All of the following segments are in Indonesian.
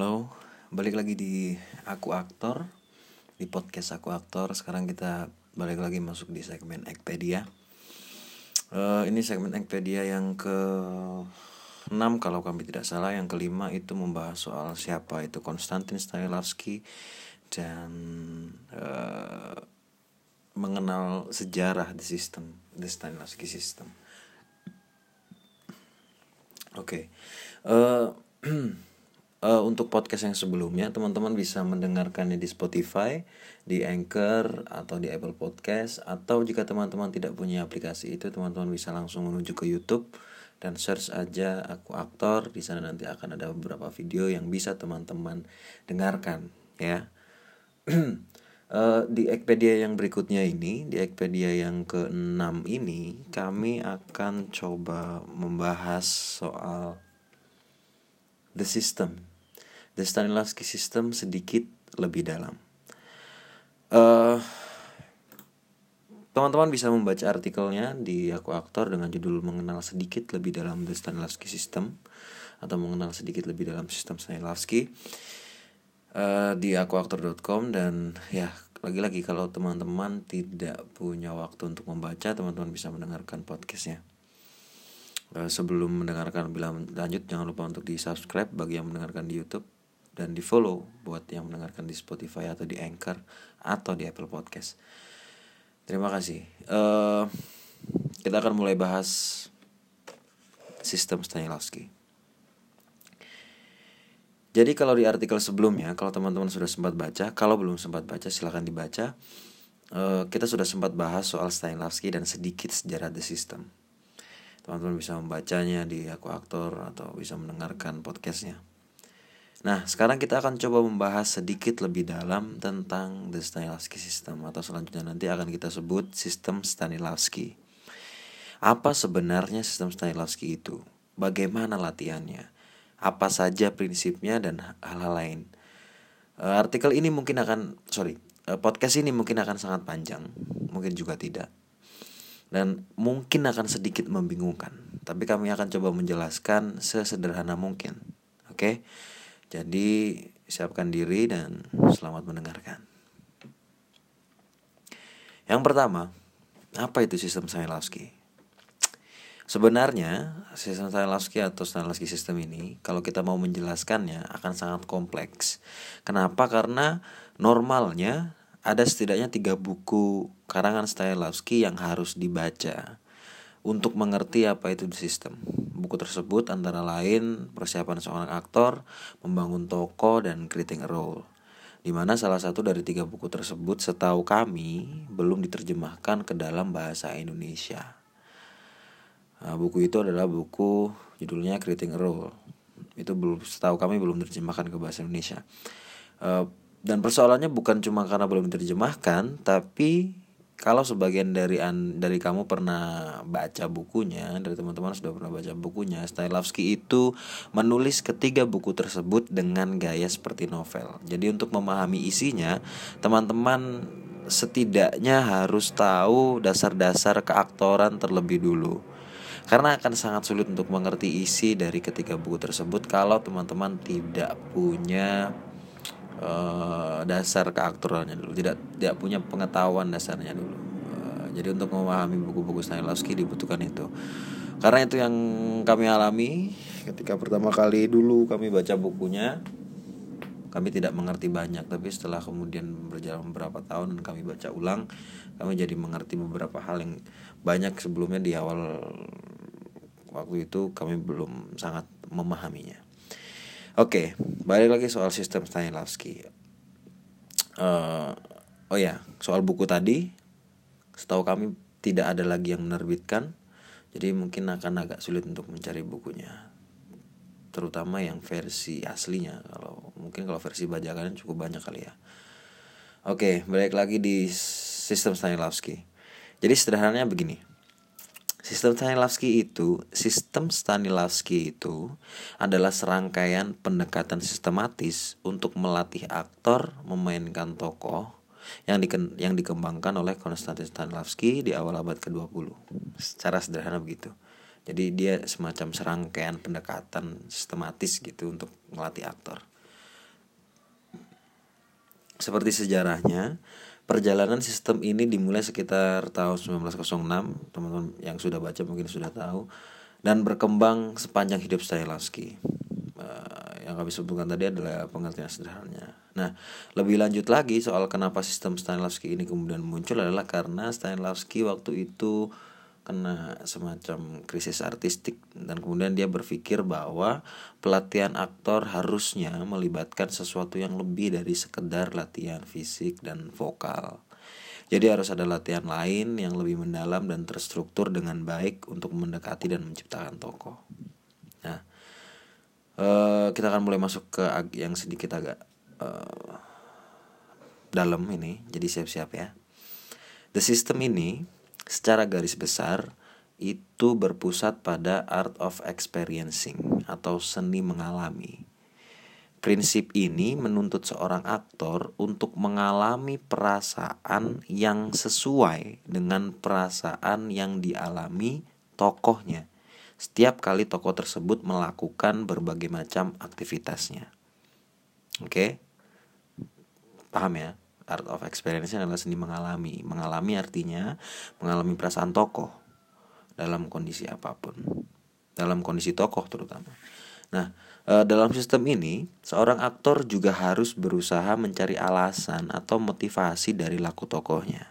Halo, balik lagi di Aku Aktor Di podcast Aku Aktor. Sekarang kita balik lagi masuk di segmen Ekpedia. Uh, Ini segmen Ekpedia yang ke 6 kalau kami tidak salah. Yang kelima itu membahas soal siapa itu Konstantin Stanislavski Dan uh, mengenal sejarah the system The Stanislavski system Oke okay. uh, eh, uh, untuk podcast yang sebelumnya teman-teman bisa mendengarkannya di Spotify, di Anchor atau di Apple Podcast atau jika teman-teman tidak punya aplikasi itu teman-teman bisa langsung menuju ke YouTube dan search aja aku aktor di sana nanti akan ada beberapa video yang bisa teman-teman dengarkan ya. uh, di Ekpedia yang berikutnya ini, di Ekpedia yang ke-6 ini kami akan coba membahas soal the system The Stanislavski System sedikit lebih dalam. Uh, teman-teman bisa membaca artikelnya di Aku Aktor dengan judul mengenal sedikit lebih dalam The Stanislavski System atau mengenal sedikit lebih dalam sistem Stanislavski uh, di akuaktor.com dan ya lagi-lagi kalau teman-teman tidak punya waktu untuk membaca teman-teman bisa mendengarkan podcastnya. Uh, sebelum mendengarkan lebih lanjut jangan lupa untuk di subscribe bagi yang mendengarkan di YouTube dan di follow buat yang mendengarkan di Spotify atau di Anchor atau di Apple Podcast. Terima kasih. Uh, kita akan mulai bahas sistem Stanislavski. Jadi kalau di artikel sebelumnya, kalau teman-teman sudah sempat baca, kalau belum sempat baca silahkan dibaca. Uh, kita sudah sempat bahas soal Stanislavski dan sedikit sejarah the system. Teman-teman bisa membacanya di aku aktor atau bisa mendengarkan podcastnya. Nah, sekarang kita akan coba membahas sedikit lebih dalam tentang the Stanislavski system atau selanjutnya nanti akan kita sebut sistem Stanislavski. Apa sebenarnya sistem Stanislavski itu? Bagaimana latihannya? Apa saja prinsipnya dan hal-hal lain? Uh, artikel ini mungkin akan sorry, uh, podcast ini mungkin akan sangat panjang, mungkin juga tidak. Dan mungkin akan sedikit membingungkan, tapi kami akan coba menjelaskan sesederhana mungkin. Oke? Okay? Jadi siapkan diri dan selamat mendengarkan. Yang pertama, apa itu sistem Stanislavski? Sebenarnya sistem Stanislavski atau Stanislavski sistem ini kalau kita mau menjelaskannya akan sangat kompleks. Kenapa? Karena normalnya ada setidaknya tiga buku karangan Stanislavski yang harus dibaca untuk mengerti apa itu sistem. Buku tersebut antara lain persiapan seorang aktor, membangun toko, dan creating a role. Di mana salah satu dari tiga buku tersebut setahu kami belum diterjemahkan ke dalam bahasa Indonesia. Nah, buku itu adalah buku judulnya Creating a Role. Itu belum setahu kami belum diterjemahkan ke bahasa Indonesia. Uh, dan persoalannya bukan cuma karena belum diterjemahkan, tapi kalau sebagian dari an, dari kamu pernah baca bukunya, dari teman-teman sudah pernah baca bukunya, Stanislavski itu menulis ketiga buku tersebut dengan gaya seperti novel. Jadi untuk memahami isinya, teman-teman setidaknya harus tahu dasar-dasar keaktoran terlebih dulu. Karena akan sangat sulit untuk mengerti isi dari ketiga buku tersebut kalau teman-teman tidak punya uh, dasar keaktorannya dulu. Tidak tidak punya pengetahuan dasarnya dulu. Uh, jadi untuk memahami buku-buku Stanislavski dibutuhkan itu. Karena itu yang kami alami. Ketika pertama kali dulu kami baca bukunya kami tidak mengerti banyak. Tapi setelah kemudian berjalan beberapa tahun dan kami baca ulang kami jadi mengerti beberapa hal yang banyak sebelumnya di awal waktu itu kami belum sangat memahaminya Oke, balik lagi soal sistem Stanislavski. Uh, oh ya, soal buku tadi, setahu kami tidak ada lagi yang menerbitkan, jadi mungkin akan agak sulit untuk mencari bukunya, terutama yang versi aslinya. Kalau mungkin kalau versi bajakan cukup banyak kali ya. Oke, balik lagi di sistem Stanislavski. Jadi sederhananya begini. Sistem Stanislavski itu, sistem Stanislavski itu adalah serangkaian pendekatan sistematis untuk melatih aktor memainkan tokoh yang, di, yang dikembangkan oleh Konstantin Stanislavski di awal abad ke-20. Secara sederhana begitu. Jadi dia semacam serangkaian pendekatan sistematis gitu untuk melatih aktor. seperti sejarahnya, perjalanan sistem ini dimulai sekitar tahun 1906, teman-teman yang sudah baca mungkin sudah tahu, dan berkembang sepanjang hidup Stanislavski. Uh, yang kami sebutkan tadi adalah pengertian sederhananya. Nah, lebih lanjut lagi soal kenapa sistem Stanislavski ini kemudian muncul adalah karena Stanislavski waktu itu kena semacam krisis artistik dan kemudian dia berpikir bahwa pelatihan aktor harusnya melibatkan sesuatu yang lebih dari sekedar latihan fisik dan vokal. Jadi harus ada latihan lain yang lebih mendalam dan terstruktur dengan baik untuk mendekati dan menciptakan tokoh. Nah, uh, kita akan mulai masuk ke yang sedikit agak uh, dalam ini, jadi siap-siap ya. The system ini secara garis besar itu berpusat pada art of experiencing atau seni mengalami. Prinsip ini menuntut seorang aktor untuk mengalami perasaan yang sesuai dengan perasaan yang dialami tokohnya setiap kali tokoh tersebut melakukan berbagai macam aktivitasnya. Oke? Paham ya? Art of experience adalah seni mengalami. Mengalami artinya mengalami perasaan tokoh dalam kondisi apa pun. Dalam kondisi tokoh terutama. Nah, e, dalam sistem ini, seorang aktor juga harus berusaha mencari alasan atau motivasi dari laku tokohnya.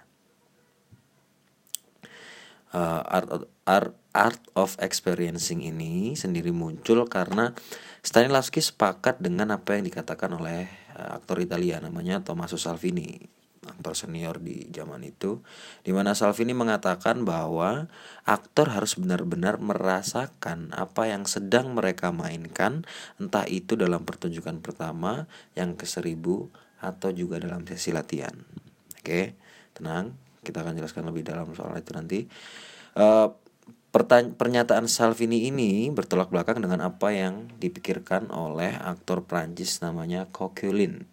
E, art, art, art of experiencing ini sendiri muncul karena Stanislavski sepakat dengan apa yang dikatakan oleh aktor Italia namanya Tommaso Salvini aktor senior di zaman itu di mana Salvini mengatakan bahwa aktor harus benar-benar merasakan apa yang sedang mereka mainkan entah itu dalam pertunjukan pertama yang ke seribu atau juga dalam sesi latihan. Oke tenang kita akan jelaskan lebih dalam soal itu nanti. Uh, pernyataan Salvini ini bertolak belakang dengan apa yang dipikirkan oleh aktor Prancis namanya Coquelin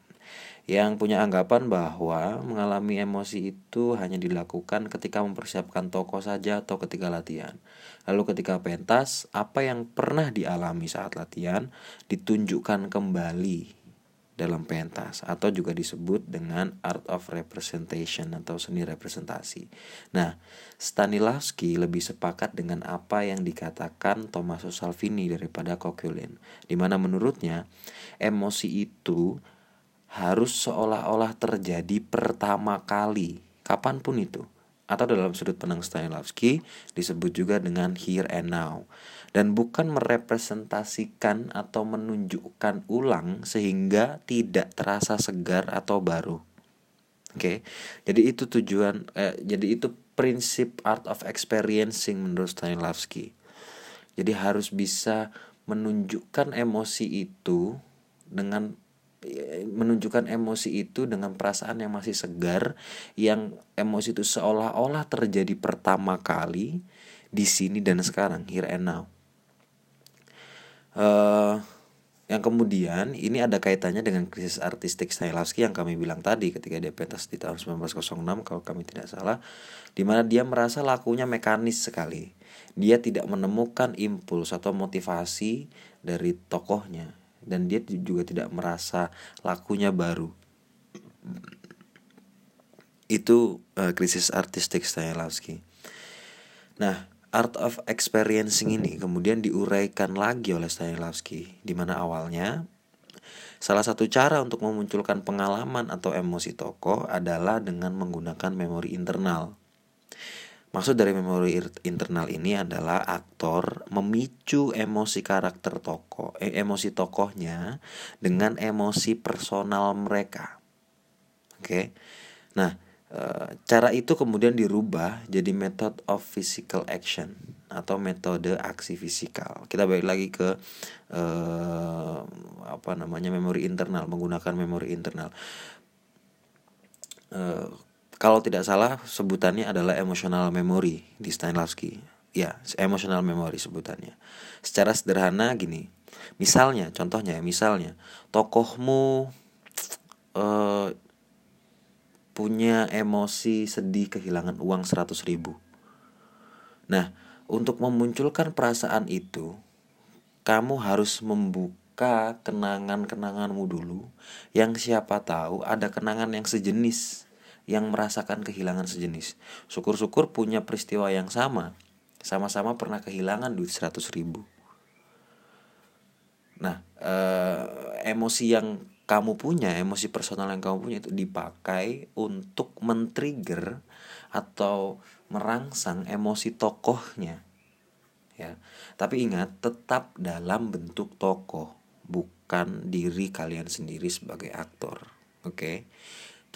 yang punya anggapan bahwa mengalami emosi itu hanya dilakukan ketika mempersiapkan tokoh saja atau ketika latihan. Lalu ketika pentas, apa yang pernah dialami saat latihan ditunjukkan kembali dalam pentas atau juga disebut dengan art of representation atau seni representasi. Nah, Stanislavski lebih sepakat dengan apa yang dikatakan Tommaso Salvini daripada Coquelin, di mana menurutnya emosi itu harus seolah-olah terjadi pertama kali, kapan pun itu atau dalam sudut pandang Stanislavski disebut juga dengan here and now dan bukan merepresentasikan atau menunjukkan ulang sehingga tidak terasa segar atau baru. Oke. Okay? Jadi itu tujuan eh, jadi itu prinsip art of experiencing menurut Stanislavski. Jadi harus bisa menunjukkan emosi itu dengan menunjukkan emosi itu dengan perasaan yang masih segar yang emosi itu seolah-olah terjadi pertama kali di sini dan sekarang here and now. Uh, yang kemudian ini ada kaitannya dengan krisis artistik Stanislavski yang kami bilang tadi ketika dia pentas di tahun 1906 kalau kami tidak salah di mana dia merasa lakunya mekanis sekali. Dia tidak menemukan impuls atau motivasi dari tokohnya dan dia juga tidak merasa lakunya baru itu uh, krisis artistik Stanislavski nah art of experiencing ini kemudian diuraikan lagi oleh Stanislavski di mana awalnya Salah satu cara untuk memunculkan pengalaman atau emosi tokoh adalah dengan menggunakan memori internal. Maksud dari memori internal ini adalah aktor memicu emosi karakter tokoh, eh, emosi tokohnya dengan emosi personal mereka. Oke. Nah, e, cara itu kemudian dirubah jadi method of physical action atau metode aksi fisikal. Kita balik lagi ke e, apa namanya memori internal, menggunakan memori internal. E, kalau tidak salah sebutannya adalah emotional memory di Stanislavski. Ya, emotional memory sebutannya. Secara sederhana gini. Misalnya, contohnya misalnya tokohmu uh, punya emosi sedih kehilangan uang 100 ribu. Nah, untuk memunculkan perasaan itu, kamu harus membuka buka kenangan-kenanganmu dulu yang siapa tahu ada kenangan yang sejenis yang merasakan kehilangan sejenis. Syukur-syukur punya peristiwa yang sama. Sama-sama pernah kehilangan duit 100 ribu. Nah, eh, emosi yang kamu punya, emosi personal yang kamu punya itu dipakai untuk men-trigger atau merangsang emosi tokohnya ya. Tapi ingat tetap dalam bentuk tokoh, bukan diri kalian sendiri sebagai aktor. Oke. Okay?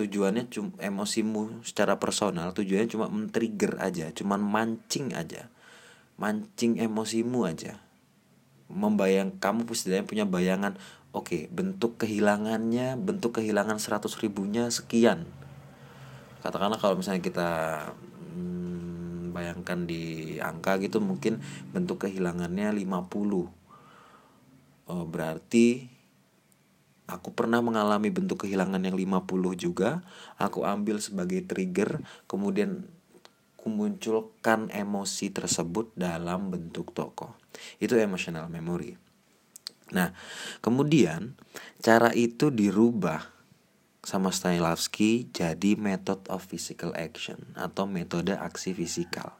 Tujuannya cuma emosimu secara personal, tujuannya cuma men-trigger aja, cuma mancing aja. Mancing emosimu aja. Membayang kamu setidaknya punya bayangan, oke, okay, bentuk kehilangannya, bentuk kehilangan 100 ribunya sekian. Katakanlah kalau misalnya kita bayangkan di angka gitu mungkin bentuk kehilangannya 50 oh, berarti aku pernah mengalami bentuk kehilangan yang 50 juga aku ambil sebagai trigger kemudian kumunculkan emosi tersebut dalam bentuk tokoh itu emotional memory nah kemudian cara itu dirubah sama Stanislavski jadi method of physical action atau metode aksi fisikal.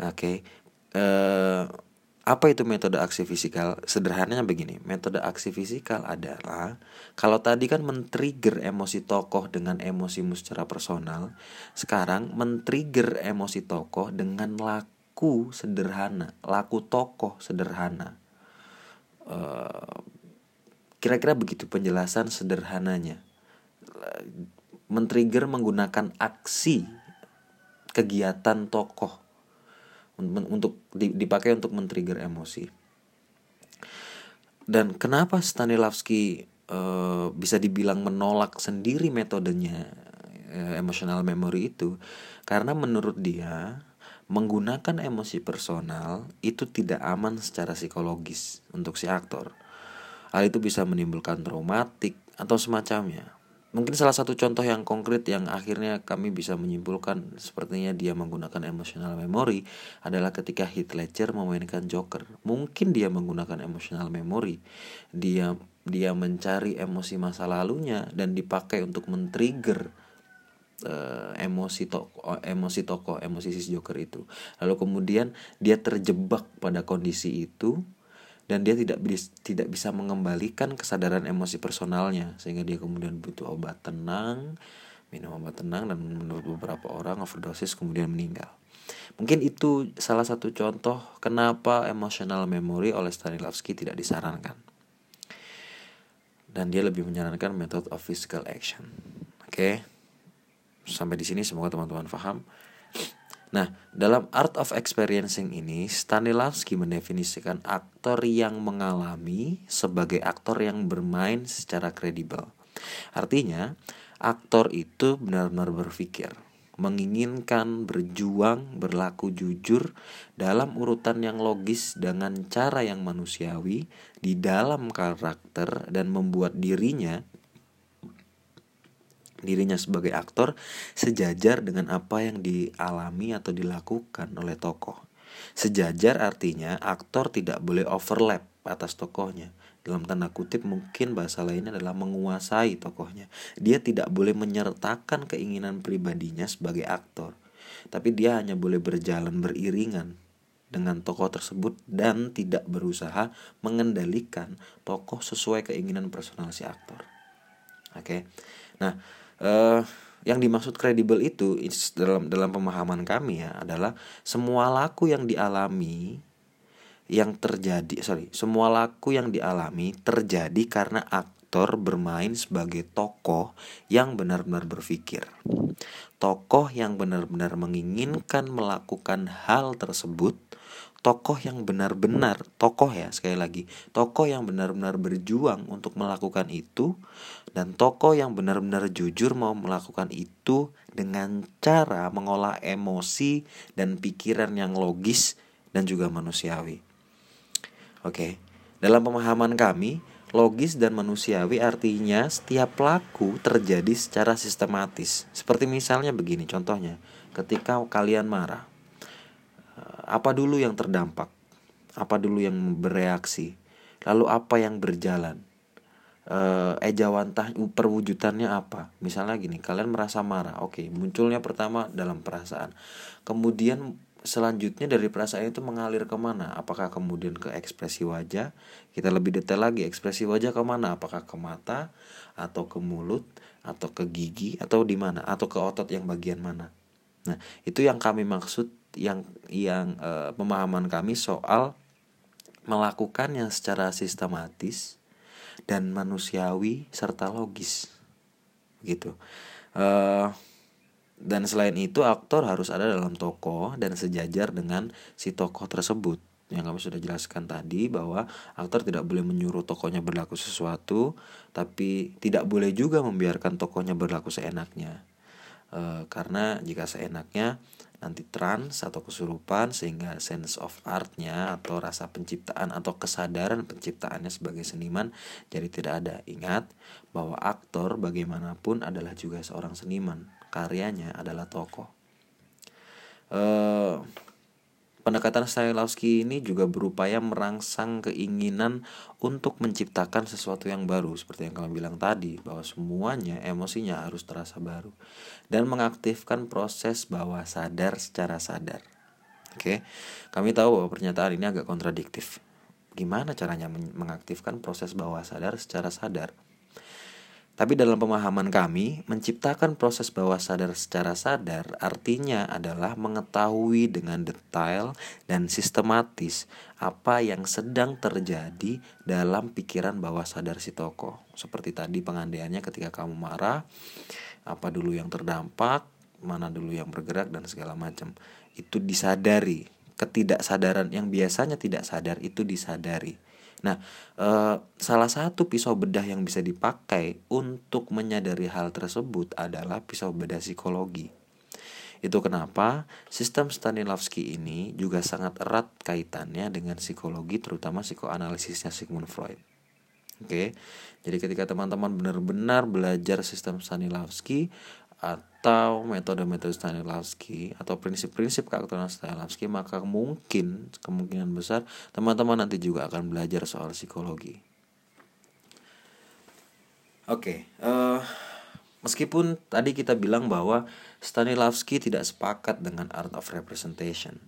Oke, okay. eh, apa itu metode aksi fisikal? Sederhananya begini, metode aksi fisikal adalah kalau tadi kan men-trigger emosi tokoh dengan emosimu secara personal, sekarang men-trigger emosi tokoh dengan laku sederhana, laku tokoh sederhana. Uh, kira-kira begitu penjelasan sederhananya men-trigger menggunakan aksi kegiatan tokoh untuk dipakai untuk men-trigger emosi. Dan kenapa Stanislavski uh, bisa dibilang menolak sendiri metodenya uh, emotional memory itu? Karena menurut dia menggunakan emosi personal itu tidak aman secara psikologis untuk si aktor. Hal itu bisa menimbulkan traumatik atau semacamnya. Mungkin salah satu contoh yang konkret yang akhirnya kami bisa menyimpulkan sepertinya dia menggunakan emotional memory adalah ketika Heath Ledger memainkan Joker. Mungkin dia menggunakan emotional memory. Dia dia mencari emosi masa lalunya dan dipakai untuk men-trigger uh, emosi toko emosi toko emosi si Joker itu. Lalu kemudian dia terjebak pada kondisi itu dan dia tidak bis, tidak bisa mengembalikan kesadaran emosi personalnya. Sehingga dia kemudian butuh obat tenang minum obat tenang dan menurut beberapa orang overdosis kemudian meninggal. Mungkin itu salah satu contoh kenapa emotional memory oleh Stanislavski tidak disarankan. Dan dia lebih menyarankan method of physical action. Oke? Okay? sampai di sini semoga teman-teman paham Nah, dalam Art of Experiencing ini, Stanislavski mendefinisikan aktor yang mengalami sebagai aktor yang bermain secara kredibel. Artinya, aktor itu benar-benar berpikir, menginginkan, berjuang, berlaku jujur dalam urutan yang logis dengan cara yang manusiawi di dalam karakter dan membuat dirinya dirinya sebagai aktor sejajar dengan apa yang dialami atau dilakukan oleh tokoh. Sejajar artinya aktor tidak boleh overlap atas tokohnya. Dalam tanda kutip mungkin bahasa lainnya adalah menguasai tokohnya. Dia tidak boleh menyertakan keinginan pribadinya sebagai aktor. Tapi dia hanya boleh berjalan beriringan dengan tokoh tersebut dan tidak berusaha mengendalikan tokoh sesuai keinginan personal si aktor. Oke. Okay? Nah, uh, yang dimaksud kredibel itu dalam dalam pemahaman kami ya adalah semua laku yang dialami yang terjadi sorry semua laku yang dialami terjadi karena aktor bermain sebagai tokoh yang benar-benar berpikir. Tokoh yang benar-benar menginginkan melakukan hal tersebut tokoh yang benar-benar tokoh ya sekali lagi. Tokoh yang benar-benar berjuang untuk melakukan itu dan tokoh yang benar-benar jujur mau melakukan itu dengan cara mengolah emosi dan pikiran yang logis dan juga manusiawi. Oke dalam pemahaman kami logis dan manusiawi artinya setiap pelaku terjadi secara sistematis. Seperti misalnya begini contohnya ketika kalian marah apa dulu yang terdampak? Apa dulu yang bereaksi? Lalu apa yang berjalan? Uh, ejawantah perwujudannya apa? Misalnya gini kalian merasa marah. Oke munculnya pertama dalam perasaan. Kemudian selanjutnya dari perasaan itu mengalir ke mana? Apakah kemudian ke ekspresi wajah? Kita lebih detail lagi ekspresi wajah ke mana? Apakah ke mata atau ke mulut atau ke gigi atau di mana? Atau ke otot yang bagian mana? Nah itu yang kami maksud yang yang uh, pemahaman kami soal melakukannya secara sistematis dan manusiawi serta logis. Gitu. Uh, dan selain itu aktor harus ada dalam tokoh dan sejajar dengan si tokoh tersebut. Yang kami sudah jelaskan tadi bahwa aktor tidak boleh menyuruh tokohnya berlaku sesuatu tapi tidak boleh juga membiarkan tokohnya berlaku seenaknya. E, karena jika seenaknya nanti trans atau kesurupan sehingga sense of artnya atau rasa penciptaan atau kesadaran penciptaannya sebagai seniman jadi tidak ada. Ingat bahwa aktor bagaimanapun adalah juga seorang seniman. Karyanya adalah tokoh. Uh, Pendekatan Stanislavski ini juga berupaya merangsang keinginan untuk menciptakan sesuatu yang baru seperti yang kami bilang tadi bahwa semuanya emosinya harus terasa baru dan mengaktifkan proses bawah sadar secara sadar. Oke. Kami tahu bahwa pernyataan ini agak kontradiktif. Gimana caranya mengaktifkan proses bawah sadar secara sadar? Tapi dalam pemahaman kami, menciptakan proses bawah sadar secara sadar artinya adalah mengetahui dengan detail dan sistematis apa yang sedang terjadi dalam pikiran bawah sadar si tokoh. Seperti tadi pengandaiannya ketika kamu marah, apa dulu yang terdampak, mana dulu yang bergerak dan segala macam. Itu disadari. Ketidaksadaran yang biasanya tidak sadar itu disadari Nah, eh, salah satu pisau bedah yang bisa dipakai untuk menyadari hal tersebut adalah pisau bedah psikologi. Itu kenapa sistem Stanislavski ini juga sangat erat kaitannya dengan psikologi, terutama psikoanalisisnya Sigmund Freud. Oke, jadi ketika teman-teman benar-benar belajar sistem Stanislavski, atau metode-metode Stanislavski atau prinsip-prinsip keaktoran Stanislavski maka mungkin kemungkinan besar teman-teman nanti juga akan belajar soal psikologi. Oke, okay, uh, eh, meskipun tadi kita bilang bahwa Stanislavski tidak sepakat dengan art of representation,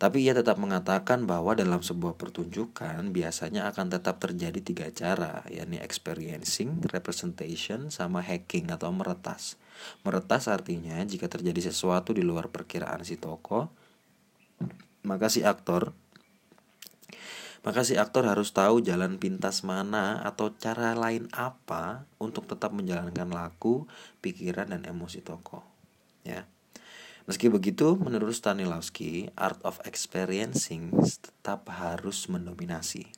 tapi ia tetap mengatakan bahwa dalam sebuah pertunjukan biasanya akan tetap terjadi tiga cara, yakni experiencing, representation, sama hacking atau meretas. Meretas artinya jika terjadi sesuatu di luar perkiraan si tokoh, maka si aktor maka si aktor harus tahu jalan pintas mana atau cara lain apa untuk tetap menjalankan laku, pikiran dan emosi tokoh. Ya. Meski begitu, menurut Stanislavski, art of experiencing tetap harus mendominasi.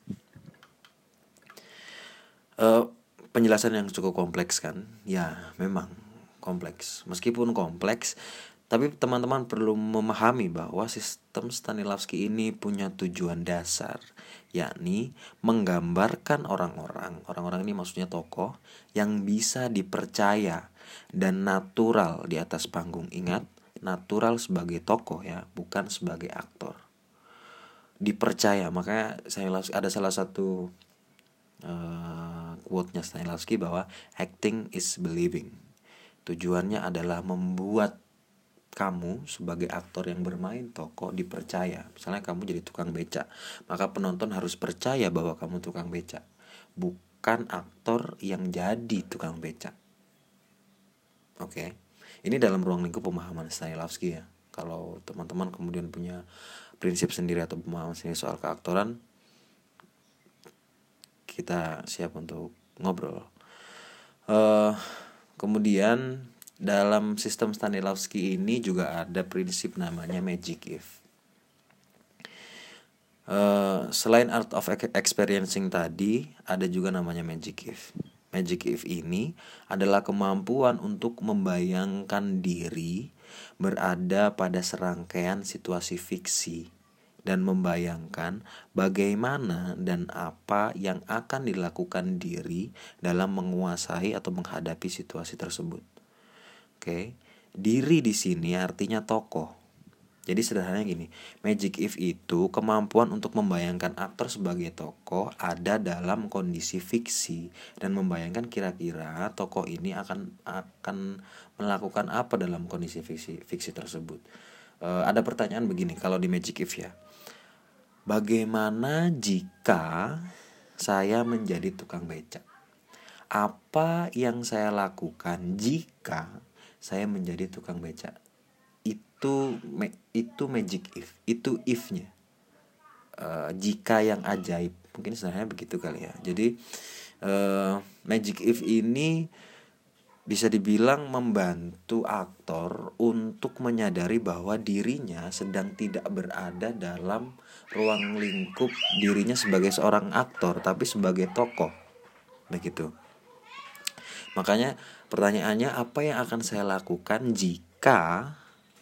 Uh, penjelasan yang cukup kompleks kan? Ya, memang kompleks. Meskipun kompleks, tapi teman-teman perlu memahami bahwa sistem Stanislavski ini punya tujuan dasar, yakni menggambarkan orang-orang, orang-orang ini maksudnya tokoh yang bisa dipercaya dan natural di atas panggung. Ingat, natural sebagai tokoh ya, bukan sebagai aktor. Dipercaya, makanya saya ada salah satu uh, quote-nya Stanislavski bahwa acting is believing. Tujuannya adalah membuat kamu sebagai aktor yang bermain tokoh dipercaya. Misalnya kamu jadi tukang beca, maka penonton harus percaya bahwa kamu tukang beca, bukan aktor yang jadi tukang beca. Oke. Ini dalam ruang lingkup pemahaman Stanislavski ya. Kalau teman-teman kemudian punya prinsip sendiri atau pemahaman sendiri soal keaktoran, kita siap untuk ngobrol. Uh, kemudian dalam sistem Stanislavski ini juga ada prinsip namanya magic if. Uh, selain art of experiencing tadi, ada juga namanya magic if. Magic if ini adalah kemampuan untuk membayangkan diri berada pada serangkaian situasi fiksi dan membayangkan bagaimana dan apa yang akan dilakukan diri dalam menguasai atau menghadapi situasi tersebut. Oke, diri di sini artinya tokoh. Jadi sederhananya gini, magic if itu kemampuan untuk membayangkan aktor sebagai tokoh ada dalam kondisi fiksi dan membayangkan kira-kira tokoh ini akan akan melakukan apa dalam kondisi fiksi fiksi tersebut. E, ada pertanyaan begini kalau di magic if ya. Bagaimana jika saya menjadi tukang becak? Apa yang saya lakukan jika saya menjadi tukang becak? itu itu magic if itu ifnya uh, jika yang ajaib mungkin sebenarnya begitu kali ya jadi uh, magic if ini bisa dibilang membantu aktor untuk menyadari bahwa dirinya sedang tidak berada dalam ruang lingkup dirinya sebagai seorang aktor tapi sebagai tokoh. Begitu. Makanya pertanyaannya apa yang akan saya lakukan jika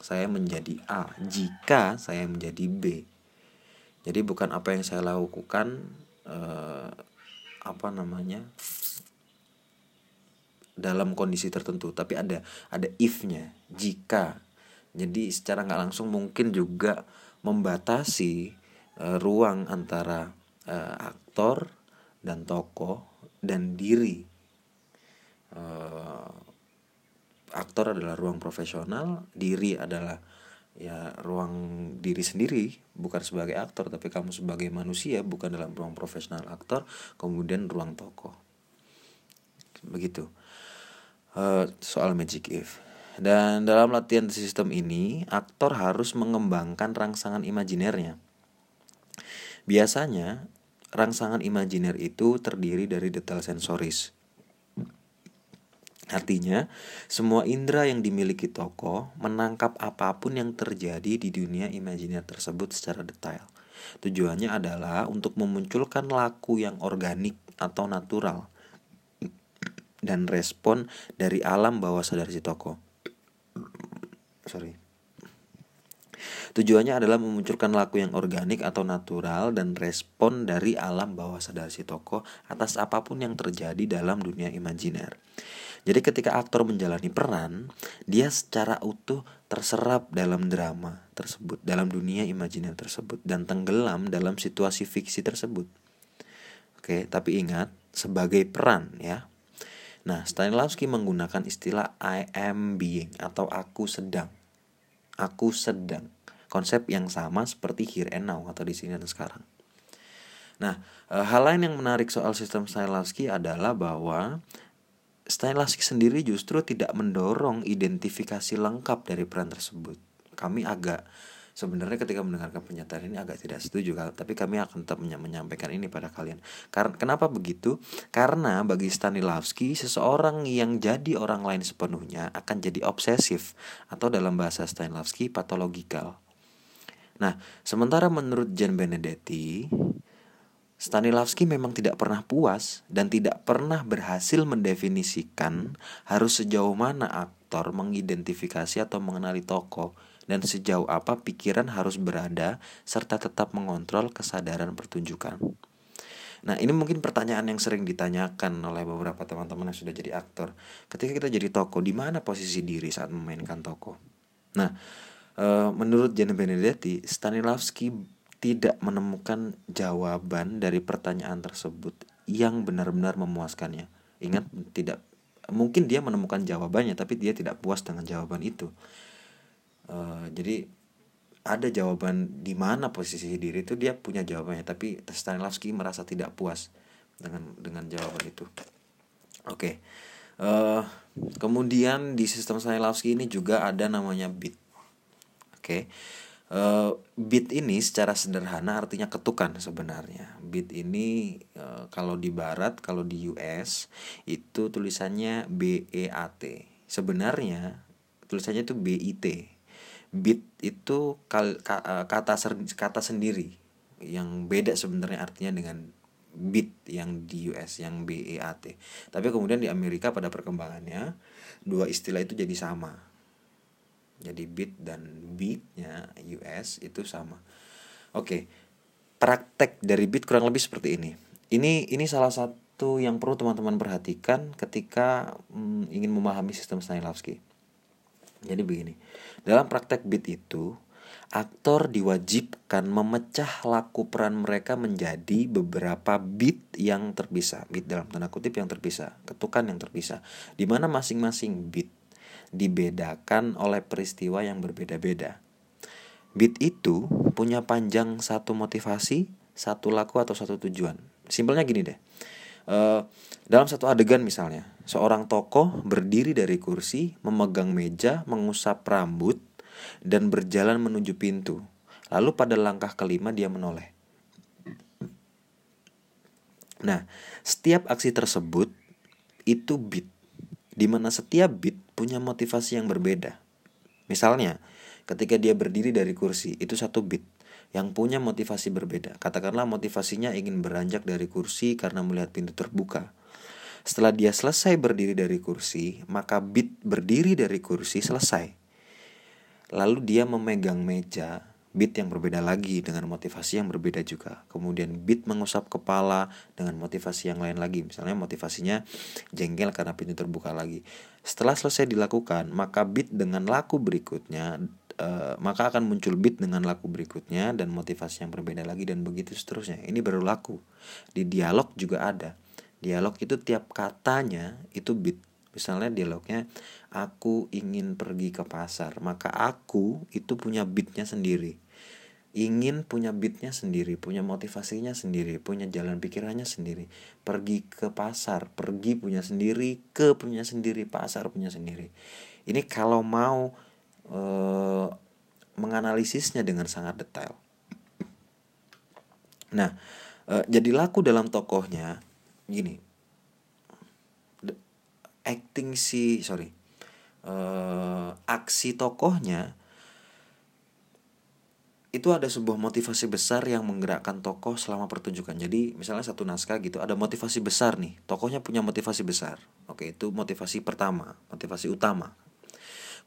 saya menjadi A jika saya menjadi B? Jadi bukan apa yang saya lakukan eh, apa namanya dalam kondisi tertentu tapi ada ada if-nya jika. Jadi secara nggak langsung mungkin juga membatasi eh, ruang antara eh, aktor dan tokoh dan diri eh, aktor adalah ruang profesional, diri adalah ya ruang diri sendiri, bukan sebagai aktor tapi kamu sebagai manusia bukan dalam ruang profesional aktor, kemudian ruang tokoh. Begitu. Uh, soal magic if. Dan dalam latihan sistem ini, aktor harus mengembangkan rangsangan imajinernya. Biasanya, rangsangan imajiner itu terdiri dari detail sensoris, Artinya, semua indera yang dimiliki tokoh menangkap apa pun yang terjadi di dunia imajiner tersebut secara detail. Tujuannya adalah untuk memunculkan laku yang organik atau natural dan respon dari alam bawah sadar si tokoh. Sorry. Tujuannya adalah memunculkan laku yang organik atau natural dan respon dari alam bawah sadar si tokoh atas apa pun yang terjadi dalam dunia imajiner. Jadi ketika aktor menjalani peran, dia secara utuh terserap dalam drama tersebut, dalam dunia imajiner tersebut dan tenggelam dalam situasi fiksi tersebut. Oke, tapi ingat sebagai peran ya. Nah, Stanislavski menggunakan istilah I am being atau aku sedang. Aku sedang. Konsep yang sama seperti here and now atau di sini dan sekarang. Nah, eh, hal lain yang menarik soal sistem Stanislavski adalah bahwa Stanislavski sendiri justru tidak mendorong identifikasi lengkap dari peran tersebut. Kami agak sebenarnya ketika mendengarkan pernyataan ini agak tidak setuju tapi kami akan tetap menyampaikan ini pada kalian. Karena kenapa begitu? Karena bagi Stanislavski seseorang yang jadi orang lain sepenuhnya akan jadi obsesif atau dalam bahasa Stanislavski patologikal. Nah, sementara menurut Jan Benedetti, Stanislavski memang tidak pernah puas dan tidak pernah berhasil mendefinisikan harus sejauh mana aktor mengidentifikasi atau mengenali tokoh dan sejauh apa pikiran harus berada serta tetap mengontrol kesadaran pertunjukan. Nah, ini mungkin pertanyaan yang sering ditanyakan oleh beberapa teman-teman yang sudah jadi aktor. Ketika kita jadi tokoh, di mana posisi diri saat memainkan tokoh? Nah, eh, menurut Jan Benedetti, Stanislavski tidak menemukan jawaban dari pertanyaan tersebut yang benar-benar memuaskannya. Ingat tidak mungkin dia menemukan jawabannya tapi dia tidak puas dengan jawaban itu. Uh, jadi ada jawaban di mana posisi diri itu dia punya jawabannya tapi Stanislavski merasa tidak puas dengan dengan jawaban itu. Oke. Okay. Uh, eh, kemudian di sistem Stanislavski ini juga ada namanya bit. Oke. Okay Uh, beat ini secara sederhana artinya ketukan sebenarnya. Beat ini uh, kalau di barat, kalau di US itu tulisannya B E A T. Sebenarnya tulisannya itu B I T. Beat itu kal, ka, uh, kata kata sendiri yang beda sebenarnya artinya dengan beat yang di US yang B E A T. Tapi kemudian di Amerika pada perkembangannya dua istilah itu jadi sama jadi bit dan beatnya US itu sama oke praktek dari bit kurang lebih seperti ini ini ini salah satu yang perlu teman-teman perhatikan ketika hmm, ingin memahami sistem Stanislavski jadi begini dalam praktek bit itu aktor diwajibkan memecah laku peran mereka menjadi beberapa beat yang terpisah. Beat dalam tanda kutip yang terpisah, ketukan yang terpisah. Di mana masing-masing beat dibedakan oleh peristiwa yang berbeda-beda. Beat itu punya panjang satu motivasi, satu laku atau satu tujuan. Simpelnya gini deh. Uh, dalam satu adegan misalnya, seorang tokoh berdiri dari kursi, memegang meja, mengusap rambut, dan berjalan menuju pintu. Lalu pada langkah kelima dia menoleh. Nah, setiap aksi tersebut itu beat, di mana setiap beat punya motivasi yang berbeda. Misalnya, ketika dia berdiri dari kursi, itu satu beat yang punya motivasi berbeda. Katakanlah motivasinya ingin beranjak dari kursi karena melihat pintu terbuka. Setelah dia selesai berdiri dari kursi, maka beat berdiri dari kursi selesai. Lalu dia memegang meja, beat yang berbeda lagi dengan motivasi yang berbeda juga. Kemudian beat mengusap kepala dengan motivasi yang lain lagi. Misalnya motivasinya jengkel karena pintu terbuka lagi. Setelah selesai dilakukan, maka beat dengan laku berikutnya uh, maka akan muncul beat dengan laku berikutnya dan motivasi yang berbeda lagi dan begitu seterusnya. Ini baru laku. Di dialog juga ada. Dialog itu tiap katanya itu beat. Misalnya dialognya aku ingin pergi ke pasar, maka aku itu punya beatnya sendiri. Ingin punya beatnya sendiri, punya motivasinya sendiri, punya jalan pikirannya sendiri. Pergi ke pasar, pergi punya sendiri, ke punya sendiri, pasar punya sendiri. Ini kalau mau e, menganalisisnya dengan sangat detail. Nah, e, jadi laku dalam tokohnya gini acting si sorry uh, aksi tokohnya itu ada sebuah motivasi besar yang menggerakkan tokoh selama pertunjukan. Jadi misalnya satu naskah gitu ada motivasi besar nih, tokohnya punya motivasi besar. Oke, itu motivasi pertama, motivasi utama.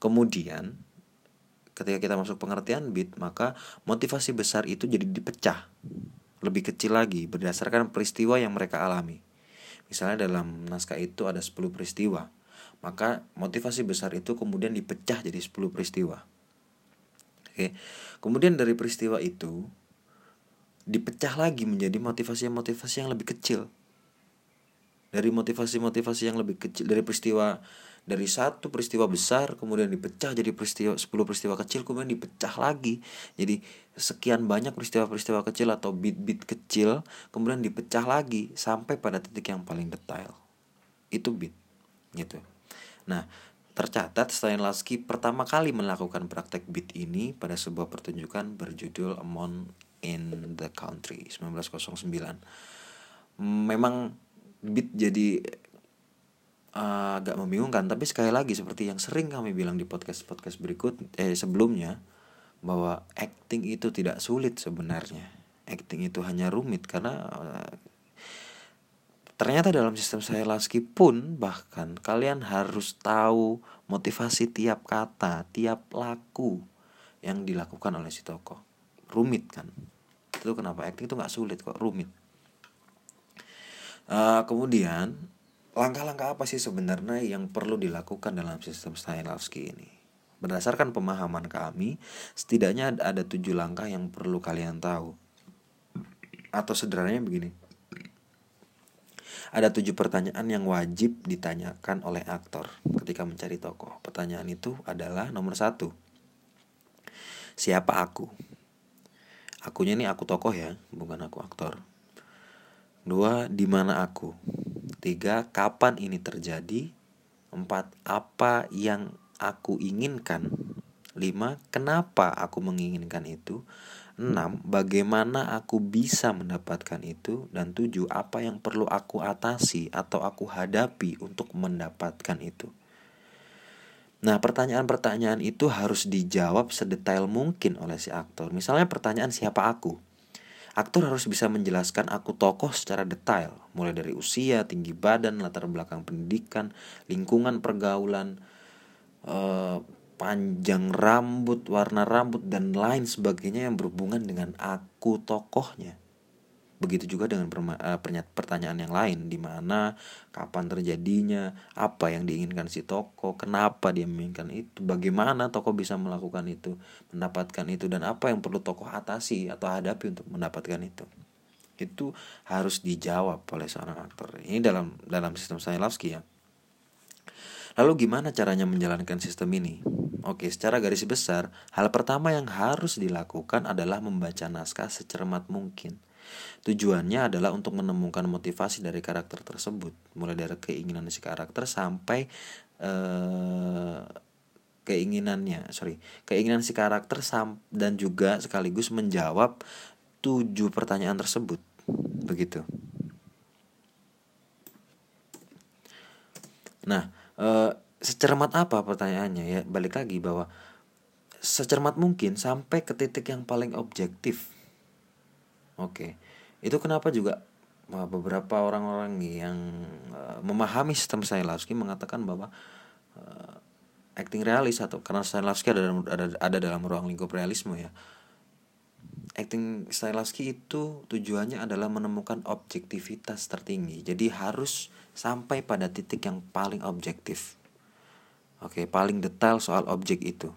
Kemudian ketika kita masuk pengertian beat, maka motivasi besar itu jadi dipecah lebih kecil lagi berdasarkan peristiwa yang mereka alami. Misalnya dalam naskah itu ada 10 peristiwa. Maka motivasi besar itu kemudian dipecah jadi 10 peristiwa. Oke. Kemudian dari peristiwa itu dipecah lagi menjadi motivasi-motivasi yang lebih kecil. Dari motivasi-motivasi yang lebih kecil dari peristiwa dari satu peristiwa besar kemudian dipecah jadi peristiwa 10 peristiwa kecil kemudian dipecah lagi jadi sekian banyak peristiwa-peristiwa kecil atau bit-bit kecil kemudian dipecah lagi sampai pada titik yang paling detail itu bit gitu nah tercatat Stanislavski pertama kali melakukan praktek bit ini pada sebuah pertunjukan berjudul Among in the Country 1909 memang bit jadi uh, agak membingungkan tapi sekali lagi seperti yang sering kami bilang di podcast podcast berikut eh sebelumnya bahwa acting itu tidak sulit sebenarnya. Acting itu hanya rumit karena uh, ternyata dalam sistem saya laski pun bahkan kalian harus tahu motivasi tiap kata tiap laku yang dilakukan oleh si tokoh rumit kan itu kenapa acting itu nggak sulit kok rumit uh, kemudian Langkah-langkah apa sih sebenarnya yang perlu dilakukan dalam sistem Stanislavski ini? Berdasarkan pemahaman kami, setidaknya ada tujuh langkah yang perlu kalian tahu. Atau sederhananya begini. Ada tujuh pertanyaan yang wajib ditanyakan oleh aktor ketika mencari tokoh. Pertanyaan itu adalah nomor satu. Siapa aku? Akunya ini aku tokoh ya, bukan aku aktor. Dua, di mana aku? Tiga, kapan ini terjadi? Empat, apa yang aku inginkan? Lima, kenapa aku menginginkan itu? Enam, bagaimana aku bisa mendapatkan itu? Dan tujuh, apa yang perlu aku atasi atau aku hadapi untuk mendapatkan itu? Nah, pertanyaan-pertanyaan itu harus dijawab sedetail mungkin oleh si aktor. Misalnya pertanyaan siapa aku? Aktor harus bisa menjelaskan aku tokoh secara detail, mulai dari usia, tinggi badan, latar belakang pendidikan, lingkungan pergaulan, eh, panjang rambut, warna rambut, dan lain sebagainya yang berhubungan dengan aku tokohnya. Begitu juga dengan uh, pertanyaan yang lain di mana kapan terjadinya, apa yang diinginkan si toko, kenapa dia menginginkan itu, bagaimana toko bisa melakukan itu, mendapatkan itu dan apa yang perlu toko atasi atau hadapi untuk mendapatkan itu. Itu harus dijawab oleh seorang aktor. Ini dalam dalam sistem Stanislavski ya. Lalu gimana caranya menjalankan sistem ini? Oke, secara garis besar, hal pertama yang harus dilakukan adalah membaca naskah secermat mungkin Tujuannya adalah untuk menemukan motivasi dari karakter tersebut, mulai dari keinginan si karakter sampai uh, keinginannya, sorry, keinginan si karakter sam dan juga sekaligus menjawab tujuh pertanyaan tersebut, begitu. Nah, uh, secermat apa pertanyaannya ya? Balik lagi bahwa secermat mungkin sampai ke titik yang paling objektif Oke. Itu kenapa juga beberapa orang-orang yang uh, memahami sistem Stanislavski mengatakan bahwa uh, acting realis atau karena Stanislavski ada ada, ada dalam ruang lingkup realisme ya. Acting Stanislavski itu tujuannya adalah menemukan objektivitas tertinggi. Jadi harus sampai pada titik yang paling objektif. Oke, paling detail soal objek itu.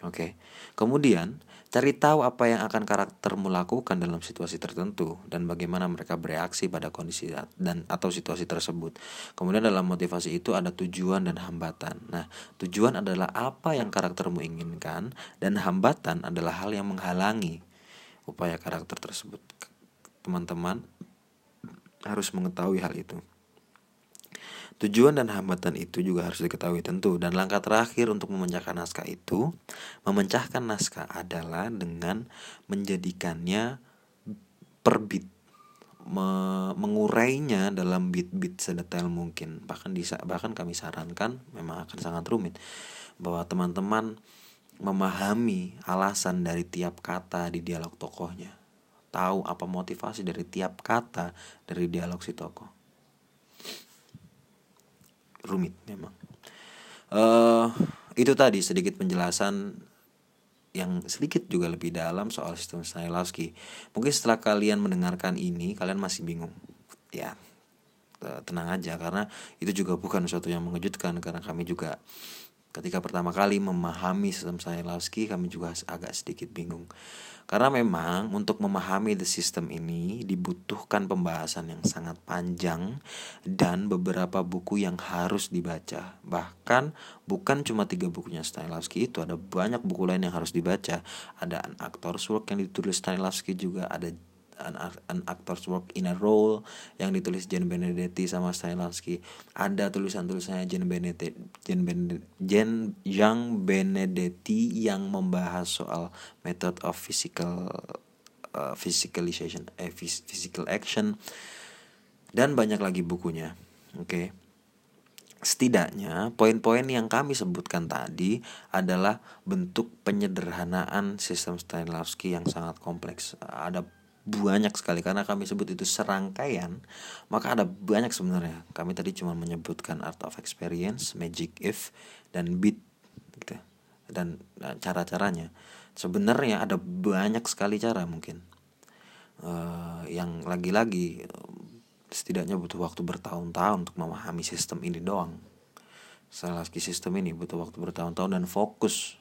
Oke. Kemudian Cari tahu apa yang akan karaktermu lakukan dalam situasi tertentu dan bagaimana mereka bereaksi pada kondisi dan atau situasi tersebut. Kemudian dalam motivasi itu ada tujuan dan hambatan. Nah, tujuan adalah apa yang karaktermu inginkan dan hambatan adalah hal yang menghalangi upaya karakter tersebut. Teman-teman harus mengetahui hal itu. Tujuan dan hambatan itu juga harus diketahui tentu dan langkah terakhir untuk memecahkan naskah itu, memecahkan naskah adalah dengan menjadikannya per bit me mengurainya dalam bit-bit sedetail mungkin bahkan bahkan kami sarankan memang akan sangat rumit bahwa teman-teman memahami alasan dari tiap kata di dialog tokohnya tahu apa motivasi dari tiap kata dari dialog si tokoh rumit memang. Uh, itu tadi sedikit penjelasan yang sedikit juga lebih dalam soal sistem Stanislavski. Mungkin setelah kalian mendengarkan ini kalian masih bingung. Ya, tenang aja karena itu juga bukan sesuatu yang mengejutkan karena kami juga ketika pertama kali memahami sistem Stanislavski kami juga agak sedikit bingung. Karena memang untuk memahami the system ini dibutuhkan pembahasan yang sangat panjang dan beberapa buku yang harus dibaca. Bahkan bukan cuma tiga bukunya Stanislavski itu, ada banyak buku lain yang harus dibaca. Ada An Actor's Work yang ditulis Stanislavski juga, ada an, an actor's work in a role yang ditulis Jen Benedetti sama Stanislavski ada tulisan-tulisannya Jen Benedetti Jen Benedetti Jen Yang Benedetti yang membahas soal method of physical uh, physicalization eh, physical action dan banyak lagi bukunya oke okay. Setidaknya, poin-poin yang kami sebutkan tadi adalah bentuk penyederhanaan sistem Stanislavski yang sangat kompleks. Ada banyak sekali. Karena kami sebut itu serangkaian maka ada banyak sebenarnya. Kami tadi cuma menyebutkan art of experience magic if dan beat gitu. Dan nah, cara-caranya. Sebenarnya ada banyak sekali cara mungkin. Uh, yang lagi-lagi setidaknya butuh waktu bertahun-tahun untuk memahami sistem ini doang. Salah sistem ini butuh waktu bertahun-tahun dan fokus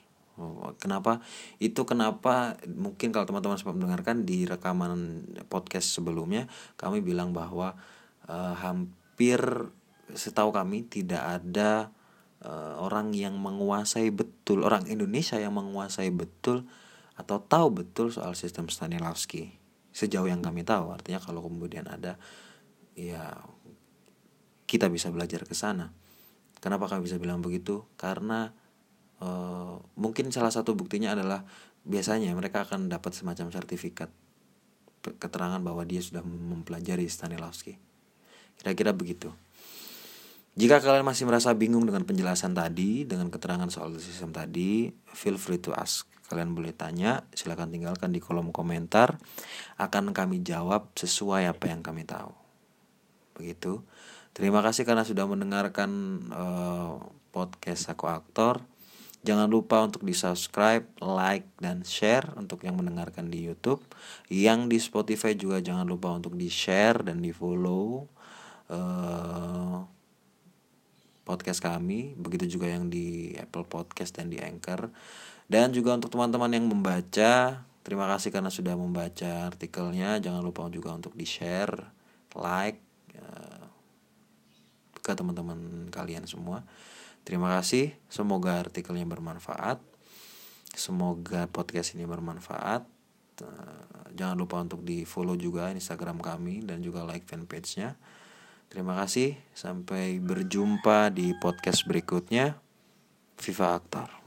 Kenapa? Itu kenapa mungkin kalau teman-teman sempat mendengarkan di rekaman podcast sebelumnya kami bilang bahwa uh, hampir setahu kami tidak ada uh, orang yang menguasai betul orang Indonesia yang menguasai betul atau tahu betul soal sistem Stanislavski. Sejauh yang kami tahu artinya kalau kemudian ada ya kita bisa belajar ke sana. Kenapa kami bisa bilang begitu? Karena Eh, mungkin salah satu buktinya adalah biasanya mereka akan dapat semacam sertifikat keterangan bahwa dia sudah mempelajari Stanislavski. Kira-kira begitu. Jika kalian masih merasa bingung dengan penjelasan tadi, dengan keterangan soal sistem tadi, feel free to ask. Kalian boleh tanya, silahkan tinggalkan di kolom komentar. Akan kami jawab sesuai apa yang kami tahu. Begitu. Terima kasih karena sudah mendengarkan uh, podcast Aku Aktor. Jangan lupa untuk di subscribe, like, dan share untuk yang mendengarkan di YouTube. Yang di Spotify juga jangan lupa untuk di share dan di follow uh, podcast kami. Begitu juga yang di Apple Podcast dan di Anchor. Dan juga untuk teman-teman yang membaca, terima kasih karena sudah membaca artikelnya. Jangan lupa juga untuk di share, like uh, ke teman-teman kalian semua. Terima kasih, semoga artikelnya bermanfaat. Semoga podcast ini bermanfaat. Eh, jangan lupa untuk di follow juga Instagram kami dan juga like fanpage-nya. Terima kasih, sampai berjumpa di podcast berikutnya. Viva Aktor.